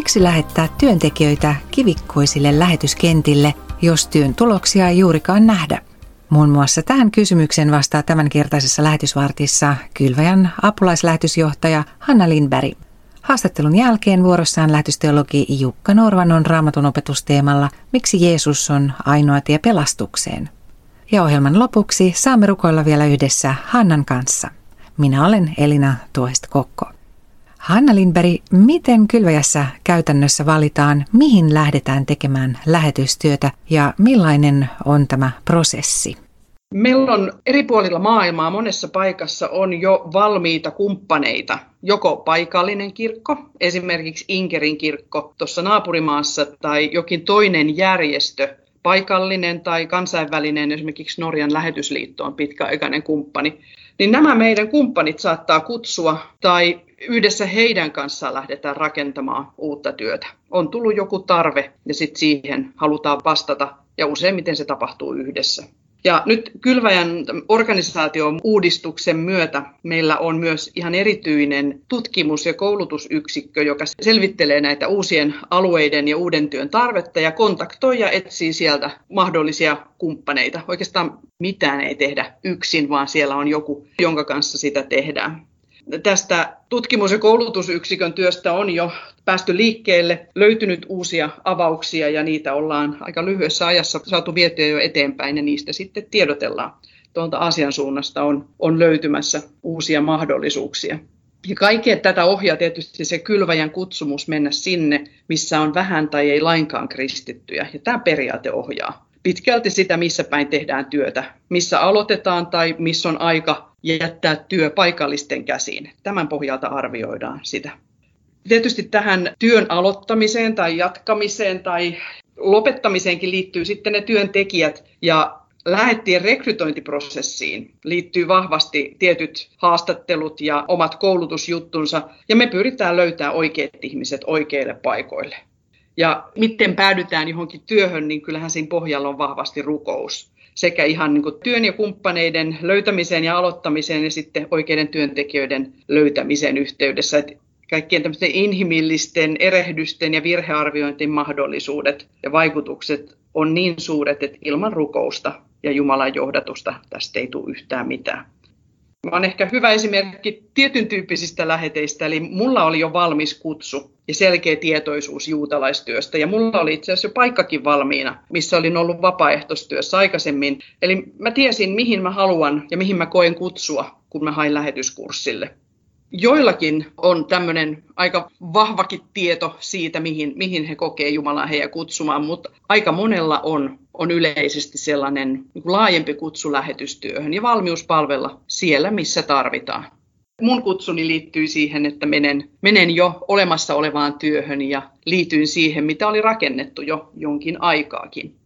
Miksi lähettää työntekijöitä kivikkoisille lähetyskentille, jos työn tuloksia ei juurikaan nähdä? Muun muassa tähän kysymykseen vastaa tämänkertaisessa lähetysvartissa Kylväjän apulaislähetysjohtaja Hanna Lindberg. Haastattelun jälkeen vuorossaan lähetysteologi Jukka Norvanon raamatun opetusteemalla Miksi Jeesus on ainoa tie pelastukseen. Ja ohjelman lopuksi saamme rukoilla vielä yhdessä Hannan kanssa. Minä olen Elina Tuohista Kokko. Hanna Lindberg, miten Kylväjässä käytännössä valitaan, mihin lähdetään tekemään lähetystyötä ja millainen on tämä prosessi? Meillä on eri puolilla maailmaa monessa paikassa on jo valmiita kumppaneita, joko paikallinen kirkko, esimerkiksi Inkerin kirkko tuossa naapurimaassa, tai jokin toinen järjestö, paikallinen tai kansainvälinen, esimerkiksi Norjan lähetysliitto on pitkäaikainen kumppani, niin nämä meidän kumppanit saattaa kutsua tai yhdessä heidän kanssaan lähdetään rakentamaan uutta työtä. On tullut joku tarve ja sitten siihen halutaan vastata ja useimmiten se tapahtuu yhdessä. Ja nyt Kylväjän organisaation uudistuksen myötä meillä on myös ihan erityinen tutkimus- ja koulutusyksikkö, joka selvittelee näitä uusien alueiden ja uuden työn tarvetta ja kontaktoi ja etsii sieltä mahdollisia kumppaneita. Oikeastaan mitään ei tehdä yksin, vaan siellä on joku, jonka kanssa sitä tehdään tästä tutkimus- ja koulutusyksikön työstä on jo päästy liikkeelle, löytynyt uusia avauksia ja niitä ollaan aika lyhyessä ajassa saatu vietyä jo eteenpäin ja niistä sitten tiedotellaan. Tuolta asian suunnasta on, on löytymässä uusia mahdollisuuksia. Ja kaikkea tätä ohjaa tietysti se kylväjän kutsumus mennä sinne, missä on vähän tai ei lainkaan kristittyjä. Ja tämä periaate ohjaa pitkälti sitä, missä päin tehdään työtä, missä aloitetaan tai missä on aika jättää työ paikallisten käsiin. Tämän pohjalta arvioidaan sitä. Tietysti tähän työn aloittamiseen tai jatkamiseen tai lopettamiseenkin liittyy sitten ne työntekijät ja Lähettien rekrytointiprosessiin liittyy vahvasti tietyt haastattelut ja omat koulutusjuttunsa, ja me pyritään löytämään oikeat ihmiset oikeille paikoille. Ja miten päädytään johonkin työhön, niin kyllähän siinä pohjalla on vahvasti rukous. Sekä ihan niin työn ja kumppaneiden löytämiseen ja aloittamiseen ja sitten oikeiden työntekijöiden löytämisen yhteydessä. Että kaikkien tämmöisten inhimillisten erehdysten ja virhearviointin mahdollisuudet ja vaikutukset on niin suuret, että ilman rukousta ja Jumalan johdatusta tästä ei tule yhtään mitään. Mä olen ehkä hyvä esimerkki tietyn tyyppisistä läheteistä, eli mulla oli jo valmis kutsu ja selkeä tietoisuus juutalaistyöstä, ja mulla oli itse asiassa jo paikkakin valmiina, missä olin ollut vapaaehtoistyössä aikaisemmin. Eli mä tiesin, mihin mä haluan ja mihin mä koen kutsua, kun mä hain lähetyskurssille. Joillakin on tämmöinen aika vahvakin tieto siitä, mihin, mihin he kokee Jumalaa heidän kutsumaan, mutta aika monella on, on yleisesti sellainen niin kuin laajempi kutsu lähetystyöhön ja valmius palvella siellä, missä tarvitaan. Mun kutsuni liittyy siihen, että menen, menen jo olemassa olevaan työhön ja liityin siihen, mitä oli rakennettu jo jonkin aikaakin.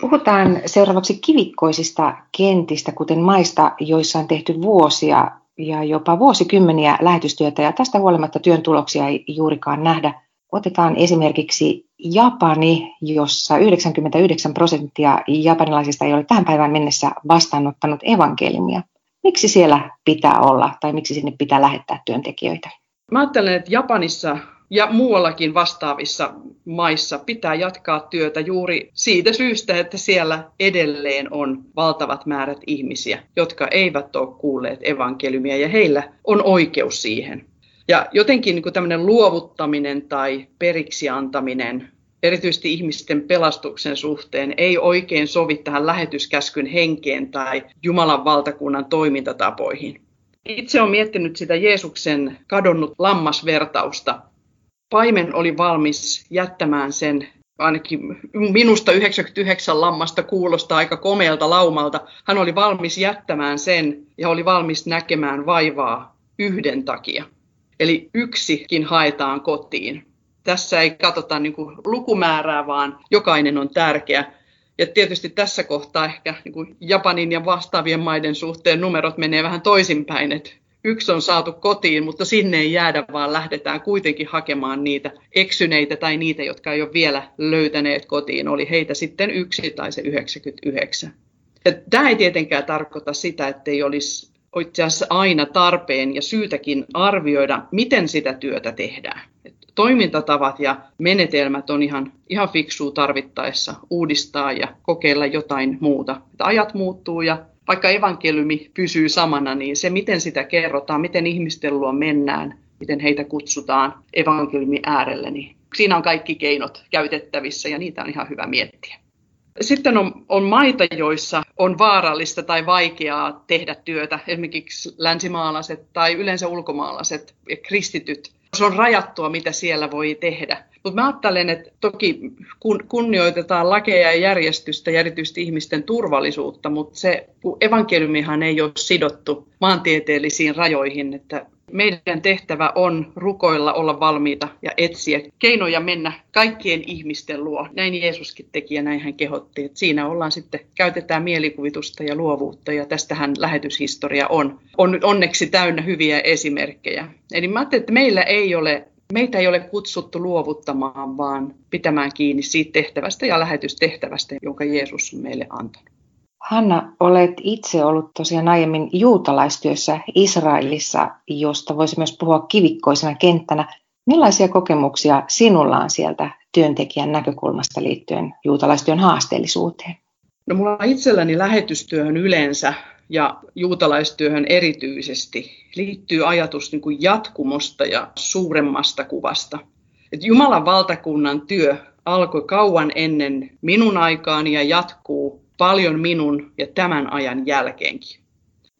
Puhutaan seuraavaksi kivikkoisista kentistä, kuten maista, joissa on tehty vuosia ja jopa vuosikymmeniä lähetystyötä ja tästä huolimatta työn tuloksia ei juurikaan nähdä. Otetaan esimerkiksi Japani, jossa 99 prosenttia japanilaisista ei ole tähän päivään mennessä vastaanottanut evankelimia. Miksi siellä pitää olla tai miksi sinne pitää lähettää työntekijöitä? Mä ajattelen, että Japanissa ja muuallakin vastaavissa maissa pitää jatkaa työtä juuri siitä syystä, että siellä edelleen on valtavat määrät ihmisiä, jotka eivät ole kuulleet evankeliumia ja heillä on oikeus siihen. Ja jotenkin niin tämmöinen luovuttaminen tai periksi antaminen, erityisesti ihmisten pelastuksen suhteen, ei oikein sovi tähän lähetyskäskyn henkeen tai Jumalan valtakunnan toimintatapoihin. Itse olen miettinyt sitä Jeesuksen kadonnut lammasvertausta paimen oli valmis jättämään sen ainakin minusta 99 lammasta kuulostaa aika komealta laumalta. Hän oli valmis jättämään sen ja oli valmis näkemään vaivaa yhden takia. Eli yksikin haetaan kotiin. Tässä ei katsota niin kuin lukumäärää, vaan jokainen on tärkeä. Ja tietysti tässä kohtaa ehkä niin kuin Japanin ja vastaavien maiden suhteen numerot menee vähän toisinpäin, että yksi on saatu kotiin, mutta sinne ei jäädä, vaan lähdetään kuitenkin hakemaan niitä eksyneitä tai niitä, jotka ei ole vielä löytäneet kotiin. Oli heitä sitten yksi tai se 99. Ja tämä ei tietenkään tarkoita sitä, että ei olisi itse asiassa aina tarpeen ja syytäkin arvioida, miten sitä työtä tehdään. toimintatavat ja menetelmät on ihan, ihan fiksua tarvittaessa uudistaa ja kokeilla jotain muuta. Että ajat muuttuu ja vaikka evankeliumi pysyy samana, niin se miten sitä kerrotaan, miten ihmisten luo mennään, miten heitä kutsutaan evankeliumin äärelle, niin siinä on kaikki keinot käytettävissä ja niitä on ihan hyvä miettiä. Sitten on, on maita, joissa on vaarallista tai vaikeaa tehdä työtä, esimerkiksi länsimaalaiset tai yleensä ulkomaalaiset ja kristityt. Se on rajattua, mitä siellä voi tehdä. Mutta mä ajattelen, että toki kunnioitetaan lakeja ja järjestystä ja erityisesti ihmisten turvallisuutta, mutta se evankeliumihan ei ole sidottu maantieteellisiin rajoihin, että meidän tehtävä on rukoilla, olla valmiita ja etsiä keinoja mennä kaikkien ihmisten luo. Näin Jeesuskin teki ja näin hän kehotti. Että siinä ollaan sitten, käytetään mielikuvitusta ja luovuutta ja tästähän lähetyshistoria on. On onneksi täynnä hyviä esimerkkejä. Eli mä ajattelin, että meillä ei ole Meitä ei ole kutsuttu luovuttamaan, vaan pitämään kiinni siitä tehtävästä ja lähetystehtävästä, jonka Jeesus on meille antanut. Hanna, olet itse ollut tosiaan aiemmin juutalaistyössä Israelissa, josta voisi myös puhua kivikkoisena kenttänä. Millaisia kokemuksia sinulla on sieltä työntekijän näkökulmasta liittyen juutalaistyön haasteellisuuteen? No mulla itselläni lähetystyöhön yleensä ja juutalaistyöhön erityisesti liittyy ajatus niin kuin jatkumosta ja suuremmasta kuvasta. Et Jumalan valtakunnan työ alkoi kauan ennen minun aikaani ja jatkuu paljon minun ja tämän ajan jälkeenkin.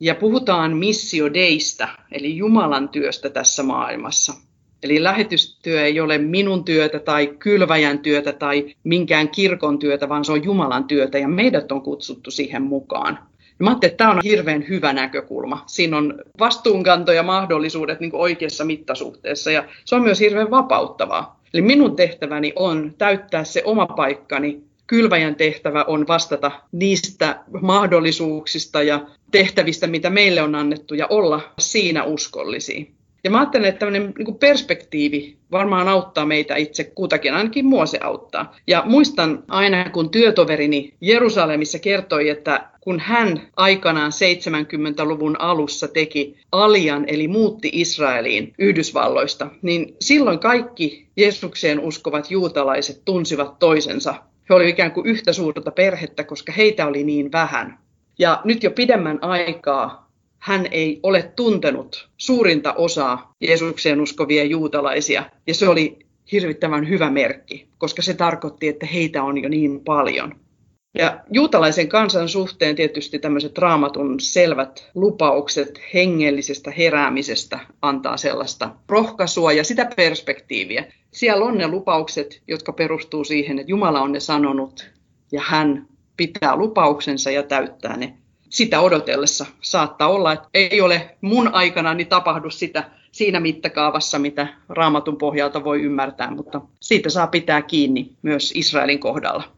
Ja puhutaan missiodeista, eli Jumalan työstä tässä maailmassa. Eli lähetystyö ei ole minun työtä tai kylväjän työtä tai minkään kirkon työtä, vaan se on Jumalan työtä ja meidät on kutsuttu siihen mukaan. Ja mä ajattelin, että tämä on hirveän hyvä näkökulma. Siinä on vastuunkanto ja mahdollisuudet niin oikeassa mittasuhteessa ja se on myös hirveän vapauttavaa. Eli minun tehtäväni on täyttää se oma paikkani kylväjän tehtävä on vastata niistä mahdollisuuksista ja tehtävistä, mitä meille on annettu, ja olla siinä uskollisia. Ja mä ajattelen, että tämmöinen niin perspektiivi varmaan auttaa meitä itse kutakin, ainakin mua se auttaa. Ja muistan aina, kun työtoverini Jerusalemissa kertoi, että kun hän aikanaan 70-luvun alussa teki Alian, eli muutti Israeliin Yhdysvalloista, niin silloin kaikki Jeesukseen uskovat juutalaiset tunsivat toisensa he olivat ikään kuin yhtä suurta perhettä, koska heitä oli niin vähän. Ja nyt jo pidemmän aikaa hän ei ole tuntenut suurinta osaa Jeesukseen uskovia juutalaisia. Ja se oli hirvittävän hyvä merkki, koska se tarkoitti, että heitä on jo niin paljon. Ja juutalaisen kansan suhteen tietysti tämmöiset raamatun selvät lupaukset hengellisestä heräämisestä antaa sellaista rohkaisua ja sitä perspektiiviä. Siellä on ne lupaukset, jotka perustuu siihen, että Jumala on ne sanonut ja hän pitää lupauksensa ja täyttää ne. Sitä odotellessa saattaa olla, että ei ole mun aikanani tapahdu sitä siinä mittakaavassa, mitä raamatun pohjalta voi ymmärtää, mutta siitä saa pitää kiinni myös Israelin kohdalla.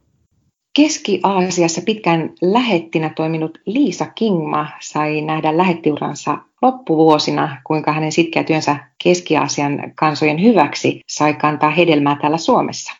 Keski-Aasiassa pitkään lähettinä toiminut Liisa Kingma sai nähdä lähettiuransa loppuvuosina, kuinka hänen sitkeä työnsä Keski-Aasian kansojen hyväksi sai kantaa hedelmää täällä Suomessa.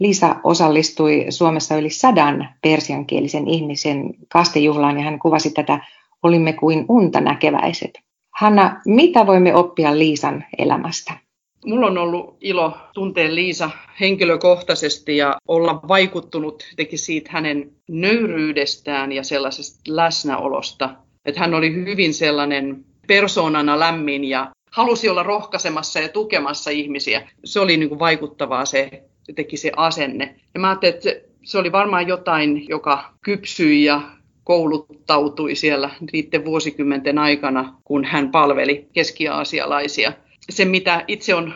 Liisa osallistui Suomessa yli sadan persiankielisen ihmisen kastejuhlaan ja hän kuvasi tätä olimme kuin unta näkeväiset. Hanna, mitä voimme oppia Liisan elämästä? Mulla on ollut ilo tuntea Liisa henkilökohtaisesti ja olla vaikuttunut teki siitä hänen nöyryydestään ja sellaisesta läsnäolosta. Että hän oli hyvin sellainen persoonana lämmin ja halusi olla rohkaisemassa ja tukemassa ihmisiä. Se oli niin kuin vaikuttavaa se, teki se asenne. Ja mä ajattelin, että se oli varmaan jotain, joka kypsyi ja kouluttautui siellä niiden vuosikymmenten aikana, kun hän palveli keski-aasialaisia se, mitä itse on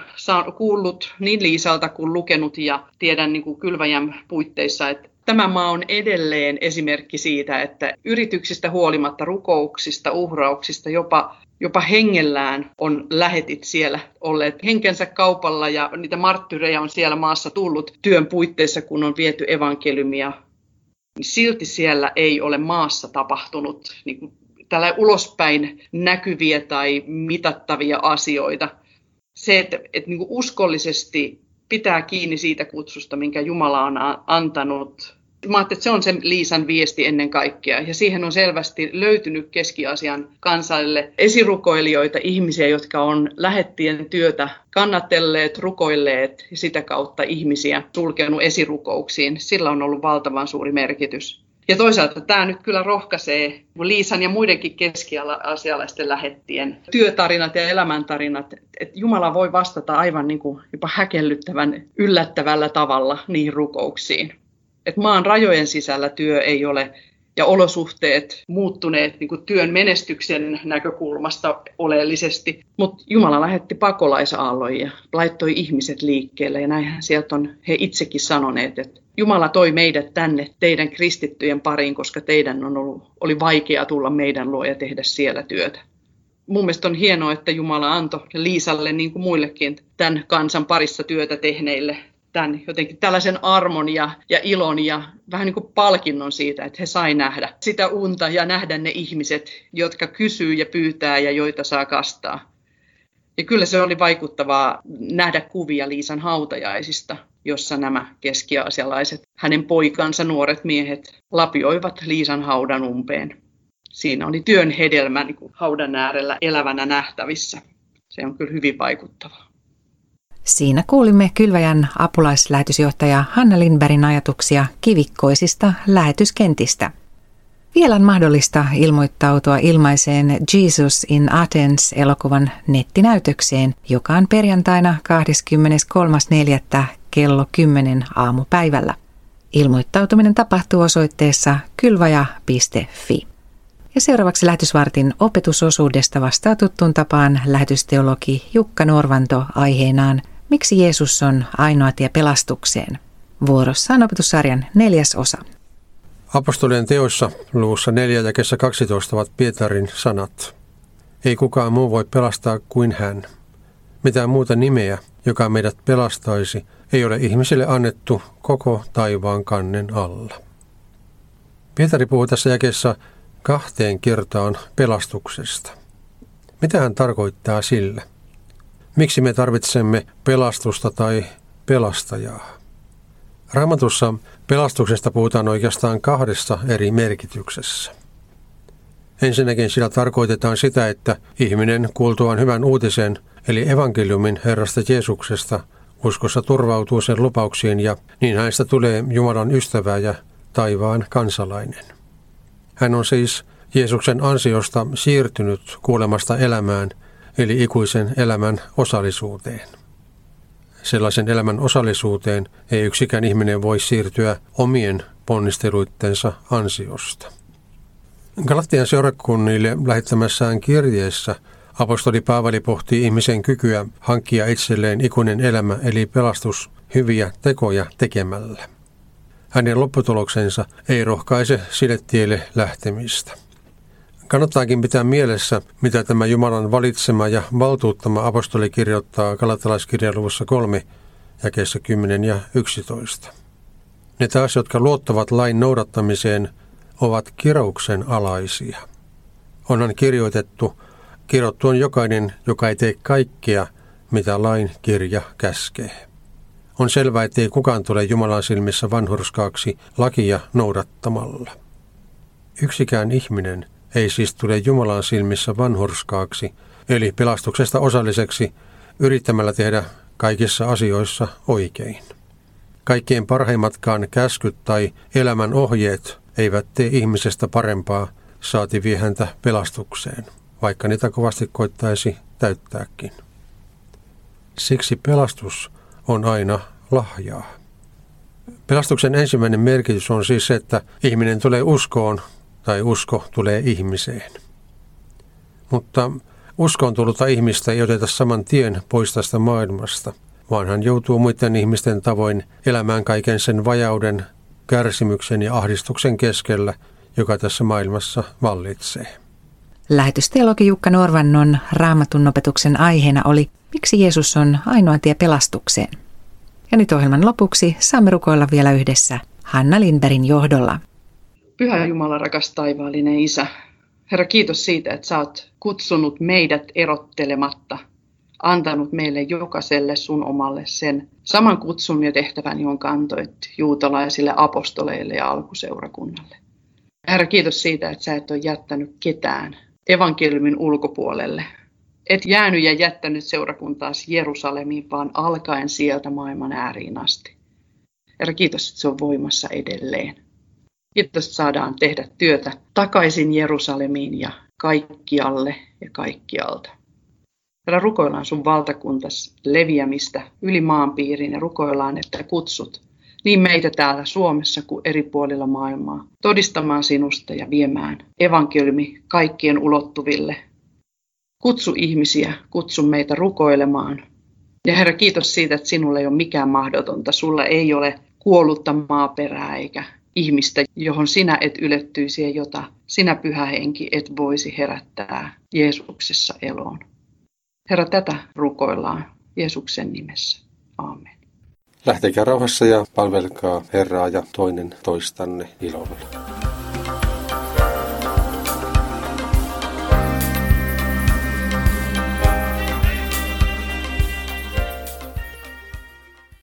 kuullut niin Liisalta kuin lukenut ja tiedän niin kuin kylväjän puitteissa, että tämä maa on edelleen esimerkki siitä, että yrityksistä huolimatta, rukouksista, uhrauksista, jopa, jopa hengellään on lähetit siellä olleet henkensä kaupalla ja niitä marttyrejä on siellä maassa tullut työn puitteissa, kun on viety evankeliumia. Silti siellä ei ole maassa tapahtunut niin kuin tällä ulospäin näkyviä tai mitattavia asioita se, että, että niin uskollisesti pitää kiinni siitä kutsusta, minkä Jumala on antanut Mä ajattelin, että se on se Liisan viesti ennen kaikkea. Ja siihen on selvästi löytynyt Keski-Asian kansalle esirukoilijoita, ihmisiä, jotka on lähettien työtä kannatelleet, rukoilleet ja sitä kautta ihmisiä sulkenut esirukouksiin. Sillä on ollut valtavan suuri merkitys. Ja toisaalta tämä nyt kyllä rohkaisee Liisan ja muidenkin keskiasialaisten lähettien työtarinat ja elämäntarinat, että Jumala voi vastata aivan niin kuin jopa häkellyttävän yllättävällä tavalla niihin rukouksiin. Että maan rajojen sisällä työ ei ole ja olosuhteet muuttuneet niin kuin työn menestyksen näkökulmasta oleellisesti. Mutta Jumala lähetti pakolaisaallon ja laittoi ihmiset liikkeelle ja näinhän sieltä on he itsekin sanoneet, että Jumala toi meidät tänne teidän kristittyjen pariin, koska teidän on ollut, oli vaikea tulla meidän luo ja tehdä siellä työtä. Mun mielestä on hienoa, että Jumala antoi Liisalle niin kuin muillekin tämän kansan parissa työtä tehneille tämän jotenkin tällaisen armon ja, ja ilon ja vähän niin kuin palkinnon siitä, että he sai nähdä sitä unta ja nähdä ne ihmiset, jotka kysyy ja pyytää ja joita saa kastaa. Ja kyllä se oli vaikuttavaa nähdä kuvia Liisan hautajaisista, jossa nämä keskiaasialaiset, hänen poikansa, nuoret miehet, lapioivat Liisan haudan umpeen. Siinä oli työn hedelmä niin haudan äärellä elävänä nähtävissä. Se on kyllä hyvin vaikuttavaa. Siinä kuulimme Kylväjän apulaislähetysjohtaja Hanna Lindbergin ajatuksia kivikkoisista lähetyskentistä. Vielä on mahdollista ilmoittautua ilmaiseen Jesus in Athens elokuvan nettinäytökseen, joka on perjantaina 23.4. kello 10 aamupäivällä. Ilmoittautuminen tapahtuu osoitteessa kylvaja.fi. Ja seuraavaksi lähetysvartin opetusosuudesta vastaa tuttuun tapaan lähetysteologi Jukka Norvanto aiheenaan Miksi Jeesus on ainoa tie pelastukseen? Vuorossa on opetussarjan neljäs osa. Apostolien teoissa luvussa 4 ja kesä 12 ovat Pietarin sanat. Ei kukaan muu voi pelastaa kuin hän. Mitään muuta nimeä, joka meidät pelastaisi, ei ole ihmisille annettu koko taivaan kannen alla. Pietari puhuu tässä jakeessa kahteen kertaan pelastuksesta. Mitä hän tarkoittaa sillä? Miksi me tarvitsemme pelastusta tai pelastajaa? Raamatussa pelastuksesta puhutaan oikeastaan kahdessa eri merkityksessä. Ensinnäkin sillä tarkoitetaan sitä, että ihminen kuultuaan hyvän uutisen, eli evankeliumin Herrasta Jeesuksesta, uskossa turvautuu sen lupauksiin ja niin hänestä tulee Jumalan ystävä ja taivaan kansalainen. Hän on siis Jeesuksen ansiosta siirtynyt kuolemasta elämään, eli ikuisen elämän osallisuuteen. Sellaisen elämän osallisuuteen ei yksikään ihminen voi siirtyä omien ponnisteluittensa ansiosta. Galatian seurakunnille lähettämässään kirjeessä apostoli Paavali pohtii ihmisen kykyä hankkia itselleen ikuinen elämä eli pelastus hyviä tekoja tekemällä. Hänen lopputuloksensa ei rohkaise sille tielle lähtemistä. Kannattaakin pitää mielessä, mitä tämä Jumalan valitsema ja valtuuttama apostoli kirjoittaa Galatalaiskirjan luvussa 3, jakeessa 10 ja 11. Ne taas, jotka luottavat lain noudattamiseen, ovat kirouksen alaisia. Onhan kirjoitettu, kirottu on jokainen, joka ei tee kaikkea, mitä lain kirja käskee. On selvää, ettei kukaan tule Jumalan silmissä vanhurskaaksi lakia noudattamalla. Yksikään ihminen ei siis tule Jumalan silmissä vanhurskaaksi, eli pelastuksesta osalliseksi yrittämällä tehdä kaikissa asioissa oikein. Kaikkein parhaimmatkaan käskyt tai elämän ohjeet eivät tee ihmisestä parempaa, saati vie häntä pelastukseen, vaikka niitä kovasti koittaisi täyttääkin. Siksi pelastus on aina lahjaa. Pelastuksen ensimmäinen merkitys on siis se, että ihminen tulee uskoon tai usko tulee ihmiseen. Mutta uskoon tullutta ihmistä ei oteta saman tien pois tästä maailmasta, vaan hän joutuu muiden ihmisten tavoin elämään kaiken sen vajauden, kärsimyksen ja ahdistuksen keskellä, joka tässä maailmassa vallitsee. Lähetysteologi Jukka Norvannon raamatun opetuksen aiheena oli Miksi Jeesus on ainoa tie pelastukseen? Ja nyt ohjelman lopuksi saamme rukoilla vielä yhdessä Hanna Lindbergin johdolla. Pyhä Jumala, rakas taivaallinen Isä, Herra, kiitos siitä, että sä oot kutsunut meidät erottelematta antanut meille jokaiselle sun omalle sen saman kutsun ja tehtävän, jonka antoit juutalaisille apostoleille ja alkuseurakunnalle. Herra, kiitos siitä, että sä et ole jättänyt ketään evankeliumin ulkopuolelle. Et jäänyt ja jättänyt seurakuntaasi Jerusalemiin, vaan alkaen sieltä maailman ääriin asti. Herra, kiitos, että se on voimassa edelleen. Kiitos, saadaan tehdä työtä takaisin Jerusalemiin ja kaikkialle ja kaikkialta. Herra, rukoillaan sun valtakuntas leviämistä yli maanpiiriin ja rukoillaan, että kutsut niin meitä täällä Suomessa kuin eri puolilla maailmaa todistamaan sinusta ja viemään evankeliumi kaikkien ulottuville. Kutsu ihmisiä, kutsu meitä rukoilemaan. Ja Herra, kiitos siitä, että sinulle ei ole mikään mahdotonta. Sulla ei ole kuollutta maaperää eikä ihmistä, johon sinä et ylettyisi ja jota sinä pyhä henki et voisi herättää Jeesuksessa eloon. Herra, tätä rukoillaan Jeesuksen nimessä. Aamen. Lähtekää rauhassa ja palvelkaa Herraa ja toinen toistanne ilolla.